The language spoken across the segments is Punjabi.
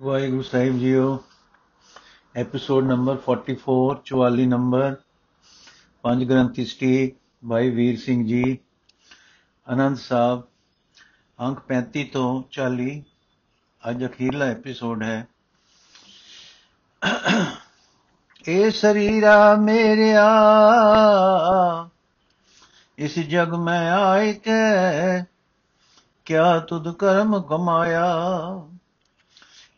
ਵਾਹਿਗੁਰੂ ਸਾਹਿਬ ਜੀਓ ਐਪੀਸੋਡ ਨੰਬਰ 44 44 ਨੰਬਰ ਪੰਜ ਗ੍ਰੰਥੀ ਸਟੀਕ ਭਾਈ ਵੀਰ ਸਿੰਘ ਜੀ ਆਨੰਦ ਸਾਹਿਬ ਅੰਕ 35 ਤੋਂ 40 ਅੱਜ ਅਖੀਰਲਾ ਐਪੀਸੋਡ ਹੈ ਇਹ ਸਰੀਰਾ ਮੇਰਿਆ ਇਸ ਜਗ ਮੈਂ ਆਇ ਕੇ ਕਿਆ ਤੁਧ ਕਰਮ ਕਮਾਇਆ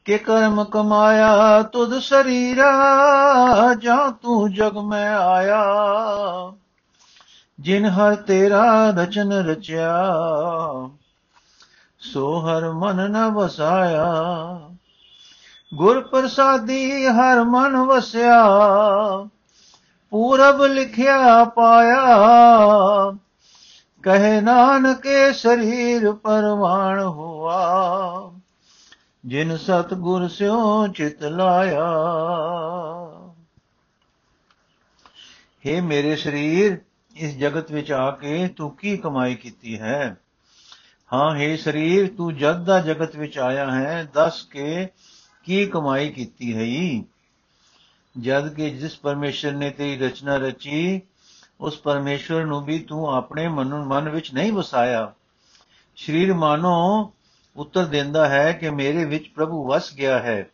ਕਿ ਕਰਮ ਕਮਾਇਆ ਤੁਧ ਸਰੀਰਾ, ਜਾਂ ਤੂੰ ਜਗ ਮੈਂ ਆਇਆ। ਜਿਨ ਹਰ ਤੇਰਾ ਰਚਨ ਰਚਿਆ, ਸੋ ਹਰ ਮਨ ਨ ਵਸਾਇਆ। ਗੁਰ ਪ੍ਰਸਾਦੀ ਹਰ ਮਨ ਵਸਿਆ, ਪੂਰਬ ਲਿਖਿਆ ਪਾਇਆ। ਕਹੇ ਨਾਨਕੇ ਸਰੀਰ ਪਰਵਾਣ ਹੋਆ। ਜਿਨ ਸਤ ਗੁਰ ਸਿਓ ਚਿਤ ਲਾਇਆ। हे ਮੇਰੇ ਸਰੀਰ, ਇਸ ਜਗਤ ਵਿੱਚ ਆ ਕੇ ਤੂੰ ਕੀ ਕਮਾਈ ਕੀਤੀ ਹੈ? ਹਾਂ हे ਸਰੀਰ, ਤੂੰ ਜਦ ਦਾ ਜਗਤ ਵਿੱਚ ਆਇਆ ਹੈ, ਦੱਸ ਕੇ ਕੀ ਕਮਾਈ ਕੀਤੀ ਹੈ ਜਦ ਕਿ ਜਿਸ ਪਰਮੇਸ਼ਰ ਨੇ ਤੇਰੀ ਰਚਨਾ ਰਚੀ, ਉਸ ਪਰਮੇਸ਼ਰ ਨੂੰ ਵੀ ਤੂੰ ਆਪਣੇ ਮਨ ਮਨ ਵਿੱਚ ਨਹੀਂ ਵਸਾਇਆ। ਸਰੀਰ ਮਾਨੋ ਉੱਤਰ ਦਿੰਦਾ ਹੈ ਕਿ ਮੇਰੇ ਵਿੱਚ ਪ੍ਰਭੂ ਵਸ ਗਿਆ ਹੈ।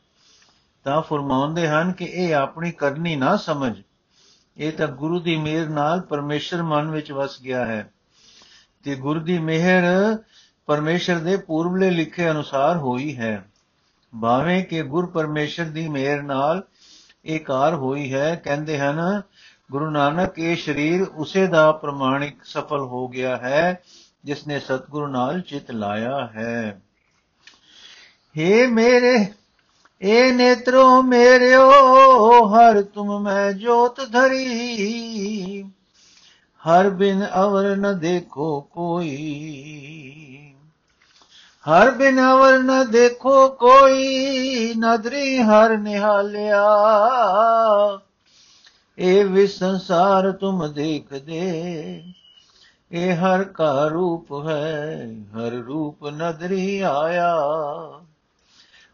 ਤਾਂ ਫਰਮਾਉਂਦੇ ਹਨ ਕਿ ਇਹ ਆਪਣੀ ਕਰਨੀ ਨਾ ਸਮਝ। ਇਹ ਤਾਂ ਗੁਰੂ ਦੀ ਮਿਹਰ ਨਾਲ ਪਰਮੇਸ਼ਰ ਮਨ ਵਿੱਚ ਵਸ ਗਿਆ ਹੈ। ਤੇ ਗੁਰੂ ਦੀ ਮਿਹਰ ਪਰਮੇਸ਼ਰ ਦੇ ਪੂਰਬਲੇ ਲਿਖੇ ਅਨੁਸਾਰ ਹੋਈ ਹੈ। ਭਾਵੇਂ ਕਿ ਗੁਰ ਪਰਮੇਸ਼ਰ ਦੀ ਮਿਹਰ ਨਾਲ ਇਹ ਕਾਰ ਹੋਈ ਹੈ, ਕਹਿੰਦੇ ਹਨ, ਗੁਰੂ ਨਾਨਕ, ਇਹ ਸਰੀਰ ਉਸੇ ਦਾ ਪ੍ਰਮਾਣਿਕ ਸਫਲ ਹੋ ਗਿਆ ਹੈ ਜਿਸ ਨੇ ਸਤਿਗੁਰੂ ਨਾਲ ਚਿਤ ਲਾਇਆ ਹੈ। हे ਮੇਰੇ, ਏ ਨੇਤਰੋ ਮੇਰਿਓ, ਹਰ ਤੁਮ ਮੈਂ ਜੋਤ ਧਰੀ। ਹਰ ਬਿਨ ਅਵਰ ਨ ਦੇਖੋ ਕੋਈ। ਹਰ ਬਿਨ ਅਵਰ ਨ ਦੇਖੋ ਕੋਈ, ਨਦਰੀ ਹਰ ਨਿਹਾਲਿਆ। ਇਹ ਵੀ ਸੰਸਾਰ ਤੁਮ ਦੇਖਦੇ ਇਹ ਹਰ ਕਾ ਰੂਪ ਹੈ, ਹਰ ਰੂਪ ਨਦਰੀ ਆਇਆ।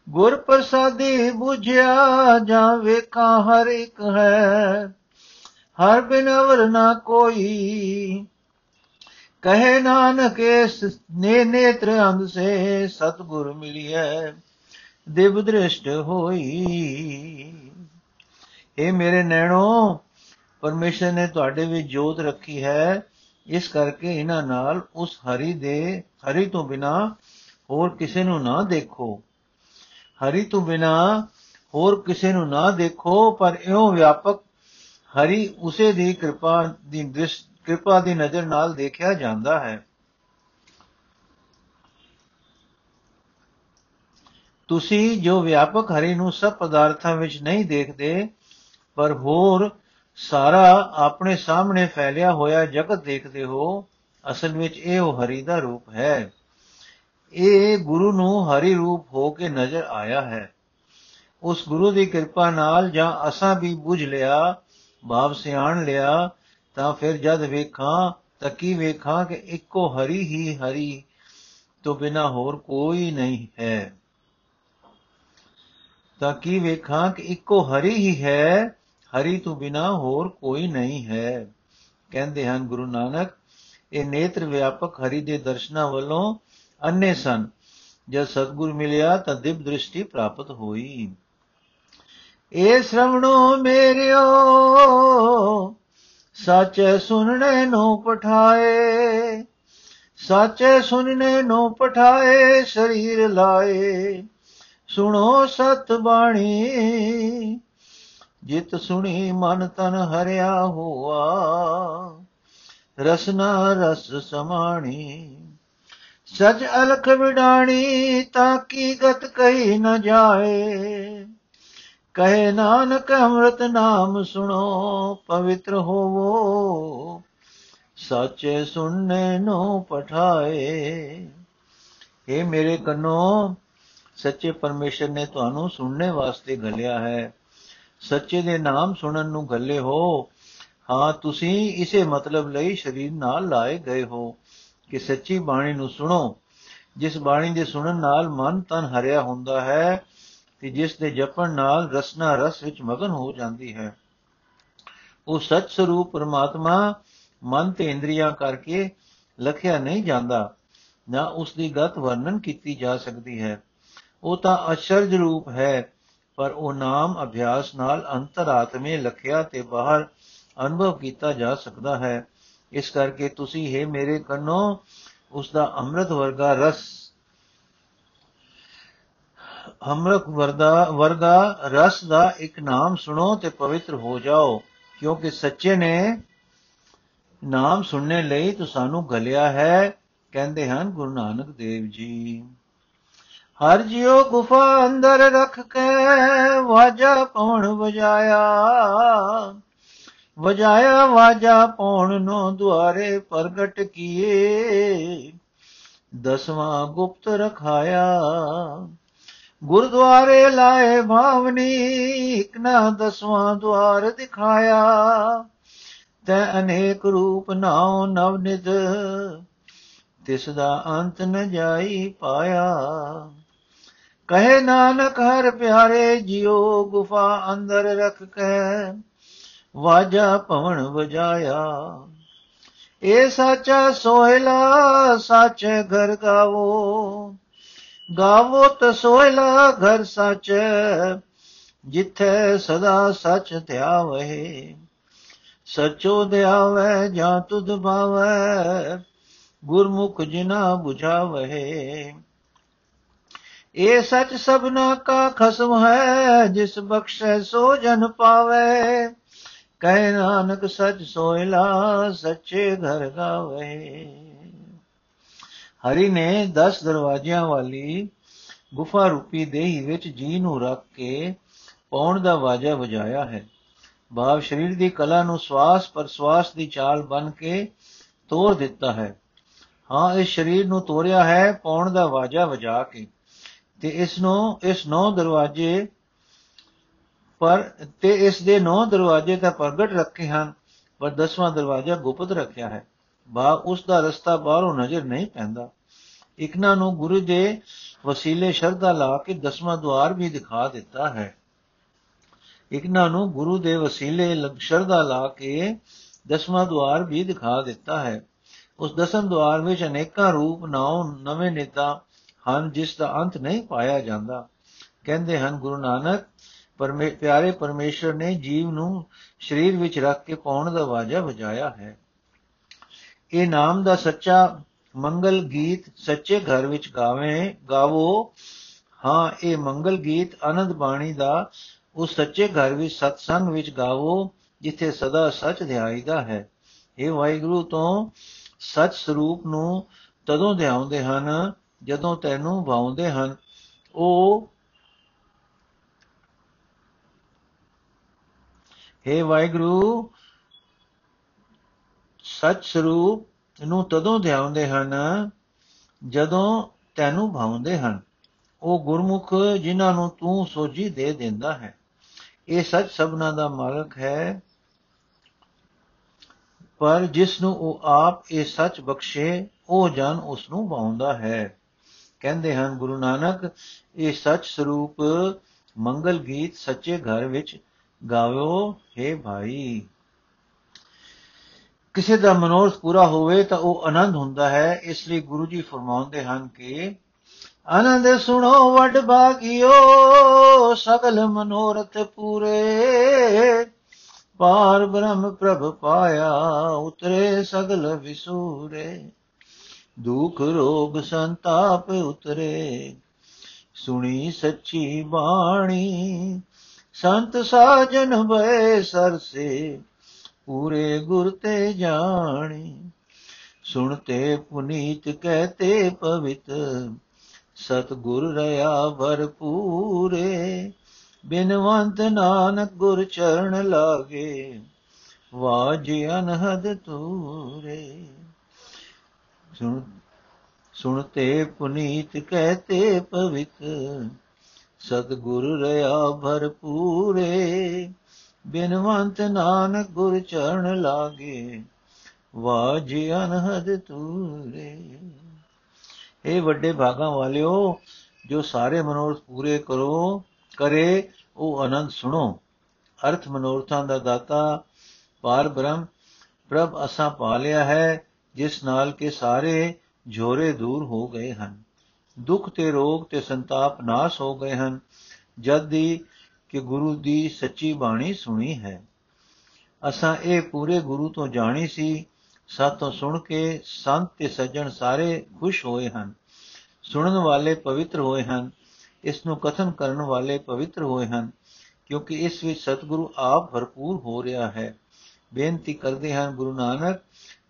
ਗੁਰ ਪ੍ਰਸਾਦੀ 부ਝਿਆ ਜਾਂ ਵੇਖਾਂ ਹਰ ਇੱਕ ਹੈ, ਹਰ ਬਿਨ ਅਵਰ ਨਾ ਕੋਈ। ਕਹੇ ਨਾਨਕ ਇਸ ਨੇ ਨੇਤਰ ਅੰਧ ਸੇ, ਸਤਗੁਰ ਮਿਲਿਐ, ਦਿਵ ਦ੍ਰਿਸ਼ਟ ਹੋਈ। ਇਹ ਮੇਰੇ ਨੈਣੋ, ਪਰਮੇਸ਼ਰ ਨੇ ਤੁਹਾਡੇ ਵਿੱਚ ਜੋਤ ਰੱਖੀ ਹੈ, ਇਸ ਕਰਕੇ ਇਹਨਾਂ ਨਾਲ ਉਸ ਹਰੀ ਦੇ, ਹਰੀ ਤੋਂ ਬਿਨਾ ਹੋਰ ਕਿਸੇ ਨੂੰ ਨਾ ਦੇਖੋ। ਹਰੀ ਤੋਂ ਬਿਨਾ ਹੋਰ ਕਿਸੇ ਨੂੰ ਨਾ ਦੇਖੋ, ਪਰ ਇਉਂ ਵਿਆਪਕ ਹਰੀ ਉਸੇ ਦੀ ਕਿਰਪਾ ਦੀ ਦ੍ਰਿਸ਼, ਕਿਰਪਾ ਦੀ ਨਜ਼ਰ ਨਾਲ ਦੇਖਿਆ ਜਾਂਦਾ ਹੈ। ਤੁਸੀਂ ਜੋ ਵਿਆਪਕ ਹਰੀ ਨੂੰ ਸਭ ਪਦਾਰਥਾਂ ਵਿੱਚ ਨਹੀਂ ਦੇਖਦੇ, ਪਰ ਹੋਰ ਸਾਰਾ ਆਪਣੇ ਸਾਹਮਣੇ ਫੈਲਿਆ ਹੋਇਆ ਜਗਤ ਦੇਖਦੇ ਹੋ, ਅਸਲ ਵਿੱਚ ਇਹ ਉਹ ਹਰੀ ਦਾ ਰੂਪ ਹੈ। ਇਹ ਗੁਰੂ ਨੂੰ ਹਰੀ ਰੂਪ ਹੋ ਕੇ ਨਜ਼ਰ ਆਇਆ ਹੈ। ਉਸ ਗੁਰੂ ਦੀ ਕਿਰਪਾ ਨਾਲ ਜਾਂ ਅਸਾਂ ਵੀ ਬੁਝ ਲਿਆ, ਭਾਵ ਸਿਆਣ ਲਿਆ, ਤਾਂ ਫਿਰ ਜਦ ਵੇਖਾਂ, ਤਾਂ ਕੀ ਵੇਖਾਂ ਕਿ ਇੱਕੋ ਹਰੀ ਹੀ ਹਰੀ ਤੋਂ ਬਿਨਾ ਹੋਰ ਕੋਈ ਨਹੀਂ ਹੈ। ਤਾਂ ਕੀ ਵੇਖਾਂ ਕਿ ਇੱਕੋ ਹਰੀ ਹੀ ਹੈ, ਹਰੀ ਤੋਂ ਬਿਨਾ ਹੋਰ ਕੋਈ ਨਹੀਂ ਹੈ। ਕਹਿੰਦੇ ਹਨ ਗੁਰੂ ਨਾਨਕ, ਇਹ ਨੇਤਰ ਵਿਆਪਕ ਹਰੀ ਦੇ ਦਰਸ਼ਨਾਂ ਵੱਲੋਂ ਅੰਨੇ ਸਨ। ਜਦ ਸਤਗੁਰ ਮਿਲਿਆ ਤਾਂ ਦਿਵ ਦ੍ਰਿਸ਼ਟੀ ਪ੍ਰਾਪਤ ਹੋਈ। ਏ ਸ਼ਰਵਣੋ ਮੇਰਿਓ, ਸੱਚੇ ਸੁਣਨੇ ਨੂੰ ਪਠਾਏ, ਸੱਚੇ ਸੁਣਨੇ ਨੂੰ ਪਠਾਏ, ਸਰੀਰ ਲਾਏ। ਸੁਣੋ ਸਤ ਬਾਣੀ, ਜਿਤ ਸੁਣੀ ਮਨ ਤਨ ਹਰਿਆ ਹੋਆ। ਰਸਨਾ ਰਸ ਸਮਾਣੀ ਸਜ ਅਲਖ ਵਿਡਾਣੀ ਤਾਂ ਕੀ ਗਤ ਕਹੀ ਨ ਜਾਏ? ਕਹੇ ਨਾਨਕ ਅੰਮ੍ਰਿਤ ਨਾਮ ਸੁਣੋ, ਪਵਿੱਤਰ ਹੋਵੋ। ਸੱਚੇ ਸੁਣਨੇ ਨੂੰ ਪਠਾਏ। ਇਹ ਮੇਰੇ ਕੰਨੋ, ਸੱਚੇ ਪਰਮੇਸ਼ਰ ਨੇ ਤੁਹਾਨੂੰ ਸੁਣਨੇ ਵਾਸਤੇ ਘਲਿਆ ਹੈ। ਸੱਚੇ ਦੇ ਨਾਮ ਸੁਣਨ ਨੂੰ ਗੱਲੇ ਹੋ। ਹਾਂ, ਤੁਸੀਂ ਇਸੇ ਮਤਲਬ ਲਈ ਸ਼ਰੀਰ ਨਾਲ ਲਾਏ ਗਏ ਹੋ। ਕਿ ਸੱਚੀ ਬਾਣੀ ਨੂੰ ਸੁਣੋ। ਜਿਸ ਬਾਣੀ ਦੇ ਸੁਣਨ ਨਾਲ ਮਨ ਤਨ ਹਰਿਆ ਹੁੰਦਾ ਹੈ ਤੇ ਜਿਸ ਦੇ ਜਪਣ ਨਾਲ ਰਸਨਾ ਰਸ ਵਿੱਚ ਮਗਨ ਹੋ ਜਾਂਦੀ ਹੈ। ਉਹ ਸੱਚ ਸਰੂਪ ਪਰਮਾਤਮਾ ਮਨ ਤੇ ਇੰਦਰੀਆਂ ਕਰਕੇ ਲਖਿਆ ਨਹੀਂ ਜਾਂਦਾ, ਨਾ ਉਸ ਦੀ ਗਤ ਵਰਣਨ ਕੀਤੀ ਜਾ ਸਕਦੀ ਹੈ। ਉਹ ਤਾਂ ਅਚਰਜ ਰੂਪ ਹੈ, ਪਰ ਉਹ ਨਾਮ ਅਭਿਆਸ ਨਾਲ ਅੰਤਰਾਤਮੇ ਲਖਿਆ ਤੇ ਬਾਹਰ ਅਨੁਭਵ ਕੀਤਾ ਜਾ ਸਕਦਾ ਹੈ। ਇਸ ਕਰਕੇ ਤੁਸੀਂ ਹੈ ਮੇਰੇ ਕੰਨੋ ਉਸ ਦਾ ਅੰਮ੍ਰਿਤ ਵਰਗਾ ਰਸ, ਅੰਮ੍ਰਿਤ ਵਰਦਾ, ਵਰਗਾ ਰਸ ਦਾ ਇੱਕ ਨਾਮ ਸੁਣੋ ਤੇ ਪਵਿੱਤਰ ਹੋ ਜਾਓ, ਕਿਉਂਕਿ ਸੱਚੇ ਨੇ ਨਾਮ ਸੁਣਨੇ ਲਈ ਤੁਹਾਨੂੰ ਗਲਿਆ ਹੈ, ਕਹਿੰਦੇ ਹਨ ਗੁਰੂ ਨਾਨਕ ਦੇਵ ਜੀ। ਹਰ ਜਿਉ ਗੁਫਾ ਅੰਦਰ ਰੱਖ ਕੇ ਵਾਜਾ ਪੌਣ ਵਜਾਇਆ। ਵਜਾਇਆ ਵਾਜਾ ਪੌਣ ਨੂੰ ਦੁਆਰੇ ਪ੍ਰਗਟ ਕੀਏ। ਦਸਵਾਂ ਗੁਪਤ ਰਖਾਇਆ। ਗੁਰਦੁਆਰੇ ਲਾਏ ਭਾਵਨੀ, ਇਕ ਨਾ ਦਸਵਾਂ ਦੁਆਰ ਦਿਖਾਇਆ। ਤੈ ਅਨੇਕ ਰੂਪ ਨਾਉ ਨਵ ਨਿਦ ਤਿਸ ਦਾ ਅੰਤ ਨ ਜਾਈ ਪਾਇਆ। ਕਹੇ ਨਾਨਕ ਹਰ ਪਿਆਰੇ, ਜਿਉ ਗੁਫਾ ਅੰਦਰ ਰਖ ਕੇ। ਵਾਜਾ ਪਵਨ ਵਜਾਇਆ। ਏ ਸਾਚਾ ਸੋਹਿਲਾ, ਸਾਚੇ ਘਰ ਗਾਵੋ। ਗਾਵੋ ਤ ਸੋਹਿਲਾ, ਘਰ ਸੱਚ, ਜਿੱਥੇ ਸਦਾ ਸੱਚ ਧਿਆਵੇ ਸਚੋ ਧਿਆਵੇ ਜਾਂ ਤੁਧ ਭਾਵੇ ਗੁਰਮੁਖ ਜਿਨਾ 부ਝਾਵੇ ਇਹ ਸੱਚ ਸਭਨਾ ਕਾ ਖਸਮ ਹੈ, ਜਿਸ ਬਖਸ਼ੈ ਸੋ ਜਨ ਪਾਵੇ ਕਹਿ ਨਾਨਕ ਸਚ ਸੋਇਲਾ, ਸੱਚੇ ਘਰ ਗਾਵੇ। ਹਰੀ ਨੇ 10 ਦਰਵਾਜ਼ਿਆਂ ਵਾਲੀ ਗੁਫਾ ਰੂਪੀ ਦੇਹੀ ਵਿੱਚ ਜੀ ਨੂੰ ਰੱਖ ਕੇ ਪੌਣ ਦਾ ਵਾਜਾ ਵਜਾਇਆ ਹੈ। ਭਾਵ ਸਰੀਰ ਦੀ ਕਲਾ ਨੂੰ ਸਵਾਸ ਪਰ ਸਵਾਸ ਦੀ ਚਾਲ ਬਨ ਕੇ ਤੋੜ ਦਿੱਤਾ ਹੈ। ਹਾਂ ਇਸ ਸਰੀਰ ਨੂੰ ਤੋੜਿਆ ਹੈ ਪੌਣ ਦਾ ਵਾਜਾ ਵਜਾ ਕੇ। ਤੇ ਇਸ ਨੂੰ, ਇਸ ਨੌ ਦਰਵਾਜ਼ੇ ਪਰ ਤੇ ਇਸ ਦੇ ਨੌ ਦਰਵਾਜ਼ੇ ਤਾਂ ਪ੍ਰਗਟ ਰੱਖੇ ਹਨ, ਪਰ ਦਸਵਾਂ ਦਰਵਾਜ਼ਾ ਗੁਪਤ ਰੱਖਿਆ ਹੈ। ਬਾ, ਉਸ ਦਾ ਰਸਤਾ ਬਾਹਰੋਂ ਨਜ਼ਰ ਨਹੀਂ ਪੈਂਦਾ। ਇਕਨਾ ਨੂੰ ਗੁਰੂ ਦੇ ਵਸੀਲੇ ਸ਼ਰਧਾ ਲਾ ਕੇ ਦਸਵਾਂ ਦਵਾਰ ਵੀ ਦਿਖਾ ਦਿੱਤਾ ਹੈ। ਇਕਨਾ ਨੂੰ ਗੁਰੂ ਦੇ ਵਸੀਲੇ ਸ਼ਰਧਾ ਲਾ ਕੇ ਦਸਵਾਂ ਦਵਾਰ ਵੀ ਦਿਖਾ ਦਿੱਤਾ ਹੈ। ਉਸ ਦਸਮ ਦਵਾਰ ਵਿੱਚ ਅਨੇਕਾਂ ਰੂਪ, ਨਾਉ, ਨਵੇਂ ਨੇਤਾ ਹਨ, ਜਿਸ ਦਾ ਅੰਤ ਨਹੀਂ ਪਾਇਆ ਜਾਂਦਾ। ਕਹਿੰਦੇ ਹਨ, ਗੁਰੂ ਨਾਨਕ ਪਰਮੇ, ਪਿਆਰੇ ਪਰਮੇਸ਼ਰ ਨੇ ਜੀਵ ਨੂੰ ਸਰੀਰ ਵਿੱਚ ਰੱਖ ਕੇ ਪਾਉਣ ਦਾ ਵਾਜਾ ਵਜਾਇਆ ਹੈ। ਇਹ ਨਾਮ ਦਾ ਸੱਚਾ ਮੰਗਲ ਗੀਤ ਸੱਚੇ ਘਰ ਵਿੱਚ ਗਾਵੇਂ, ਗਾਵੋ। ਹਾਂ, ਇਹ ਮੰਗਲ ਗੀਤ ਆਨੰਦ ਬਾਣੀ ਦਾ ਉਸ ਸੱਚੇ ਘਰ ਵਿੱਚ, ਸਤਸੰਗ ਵਿੱਚ ਗਾਵੋ, ਜਿੱਥੇ ਸਦਾ ਸੱਚ ਧਿਆਈਦਾ ਹੈ। ਇਹ ਵਾਹਿਗੁਰੂ, ਤੋਂ ਸੱਚ ਸਰੂਪ ਨੂੰ ਤਦੋਂ ਧਿਆਉਂਦੇ ਹਨ, ਜਦੋਂ ਤੈਨੂੰ ਭਾਉਂਦੇ ਹਨ। ਉਹ हे ਵਾਹਿਗੁਰੂ ਸੱਚ ਸਰੂਪ ਨੂੰ ਤਦੋਂ ਧਿਆਉਂਦੇ ਹਨ ਜਦੋਂ ਤੈਨੂੰ ਭਾਉਂਦੇ ਹਨ। ਉਹ ਗੁਰਮੁਖ ਜਿਨ੍ਹਾਂ ਨੂੰ ਤੂੰ ਸੋਝੀ ਦੇ ਦਿੰਦਾ ਹੈ। ਇਹ ਸੱਚ ਸਭਨਾ ਦਾ ਮਾਲਕ ਹੈ। ਪਰ ਜਿਸ ਨੂੰ ਉਹ ਆਪ ਇਹ ਸੱਚ ਬਖਸ਼ੇ, ਉਹ ਜਨ ਉਸ ਨੂੰ ਭਾਉਂਦਾ ਹੈ। ਕਹਿੰਦੇ ਹਨ, ਗੁਰੂ ਨਾਨਕ, ਇਹ ਸੱਚ ਸਰੂਪ ਮੰਗਲ ਗੀਤ ਸੱਚੇ ਘਰ ਵਿੱਚ ਗਾਵੋ ਹੈ ਭਾਈ। ਕਿਸੇ ਦਾ ਮਨੋਰਥ ਪੂਰਾ ਹੋਵੇ ਤਾਂ ਉਹ ਆਨੰਦ ਹੁੰਦਾ ਹੈ। ਇਸ ਲਈ ਗੁਰੂ ਜੀ ਫਰਮਾਉਂਦੇ ਹਨ ਕਿ, ਆਨੰਦ ਸੁਣੋ ਵਡ ਬਾਗਿਓ ਸਗਲ ਮਨੋਰਥ ਪੂਰੇ। ਪਾਰ ਬ੍ਰਹਮ ਪ੍ਰਭ ਪਾਇਆ, ਉਤਰੇ ਸਗਲ ਵਿਸੂਰੇ। ਦੁਖ ਰੋਗ ਸੰਤਾਪ ਉਤਰੇ। ਸੁਣੀ ਸੱਚੀ ਬਾਣੀ ਸੰਤ ਸਾਜਨ ਬੈ ਸਰਸੇ ਪੂਰੇ ਗੁਰ ਤੇ ਜਾਣੀ। ਸੁਣਤੇ ਪੁਨੀਤ ਕਹਤੇ ਪਵਿੱਤ ਸਤ ਗੁਰ ਰਿਆ ਭਰਪੂਰੇ ਬਿਨਵੰਤ ਨਾਨਕ ਗੁਰ ਚਰਨ ਲਾਗੇ, ਵਾਜ ਅਨਹਦ ਤੂਰੇ ਸੁਣਤੇ ਪੁਨੀਤ ਕਹਤੇ ਪਵਿੱਤ ਸਤਗੁਰ ਰਿਆ ਭਰਪੂਰੇ, ਬਿਨਵੰਤ ਨਾਨਕ ਗੁਰ ਚਰਨ ਲਾਗੇ, ਵਾਜ ਅਨਹਦ ਤੂਰੇ ਇਹ ਵੱਡੇ ਭਾਗਾਂ ਵਾਲਿਓ, ਜੋ ਸਾਰੇ ਮਨੋਰਥ ਪੂਰੇ ਕਰੋ, ਕਰੇ, ਉਹ ਆਨੰਦ ਸੁਣੋ। ਅਰਥ ਮਨੋਰਥਾਂ ਦਾ ਦਾਤਾ, ਪਾਰ ਬ੍ਰਹਮ, ਪ੍ਰਭ ਅਸਾਂ ਪਾ ਲਿਆ ਹੈ, ਜਿਸ ਨਾਲ ਕਿ ਸਾਰੇ ਝੋਰੇ ਦੂਰ ਹੋ ਗਏ ਹਨ। ਦੁੱਖ ਤੇ ਰੋਗ ਤੇ ਸੰਤਾਪ ਨਾਸ ਹੋ ਗਏ ਹਨ, ਜਦ ਦੀ ਕਿ ਗੁਰੂ ਦੀ ਸੱਚੀ ਬਾਣੀ ਸੁਣੀ ਹੈ। ਅਸਾਂ ਇਹ ਪੂਰੇ ਗੁਰੂ ਤੋਂ ਜਾਣੀ ਸੀ, ਸਾਤੋਂ ਸੁਣ ਕੇ ਸੰਤ ਤੇ ਸੱਜਣ ਸਾਰੇ ਖੁਸ਼ ਹੋਏ ਹਨ, ਸੁਣਨ ਵਾਲੇ ਪਵਿੱਤਰ ਹੋਏ ਹਨ ਇਸ ਨੂੰ ਕਥਨ ਕਰਨ ਵਾਲੇ ਪਵਿੱਤਰ ਹੋਏ ਹਨ, ਕਿਉਂਕਿ ਇਸ ਵਿੱਚ ਸਤਿਗੁਰੂ ਆਪ ਭਰਪੂਰ ਹੋ ਰਿਹਾ ਹੈ। ਬੇਨਤੀ ਕਰਦੇ ਹਨ ਗੁਰੂ ਨਾਨਕ,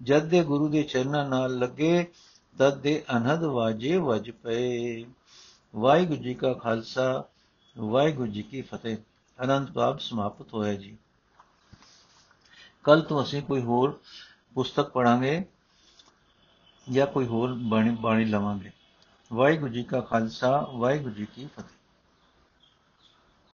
ਜਦ ਦੇ ਗੁਰੂ ਦੇ ਚਰਨਾਂ ਨਾਲ ਲੱਗੇ ਤਦ ਦੇ ਅਨਹਦ ਵਾਜੇ ਵਜ ਪਏ। ਵਾਹਿਗੁਰੂ ਜੀ ਕਾ ਖਾਲਸਾ, ਵਾਹਿਗੁਰੂ ਜੀ ਕੀ ਫਤਿਹ। ਅਨੰਤ ਬਾਬ ਸਮਾਪਤ ਹੋਇਆ ਜੀ। ਕੱਲ ਤੋਂ ਅਸੀਂ ਕੋਈ ਹੋਰ ਪੁਸਤਕ ਪੜਾਂਗੇ ਜਾਂ ਕੋਈ ਹੋਰ ਬਾਣੀ ਬਾਣੀ ਲਵਾਂਗੇ। ਵਾਹਿਗੁਰੂ ਜੀ ਕਾ ਖਾਲਸਾ, ਵਾਹਿਗੁਰੂ ਜੀ ਕੀ ਫਤਿਹ।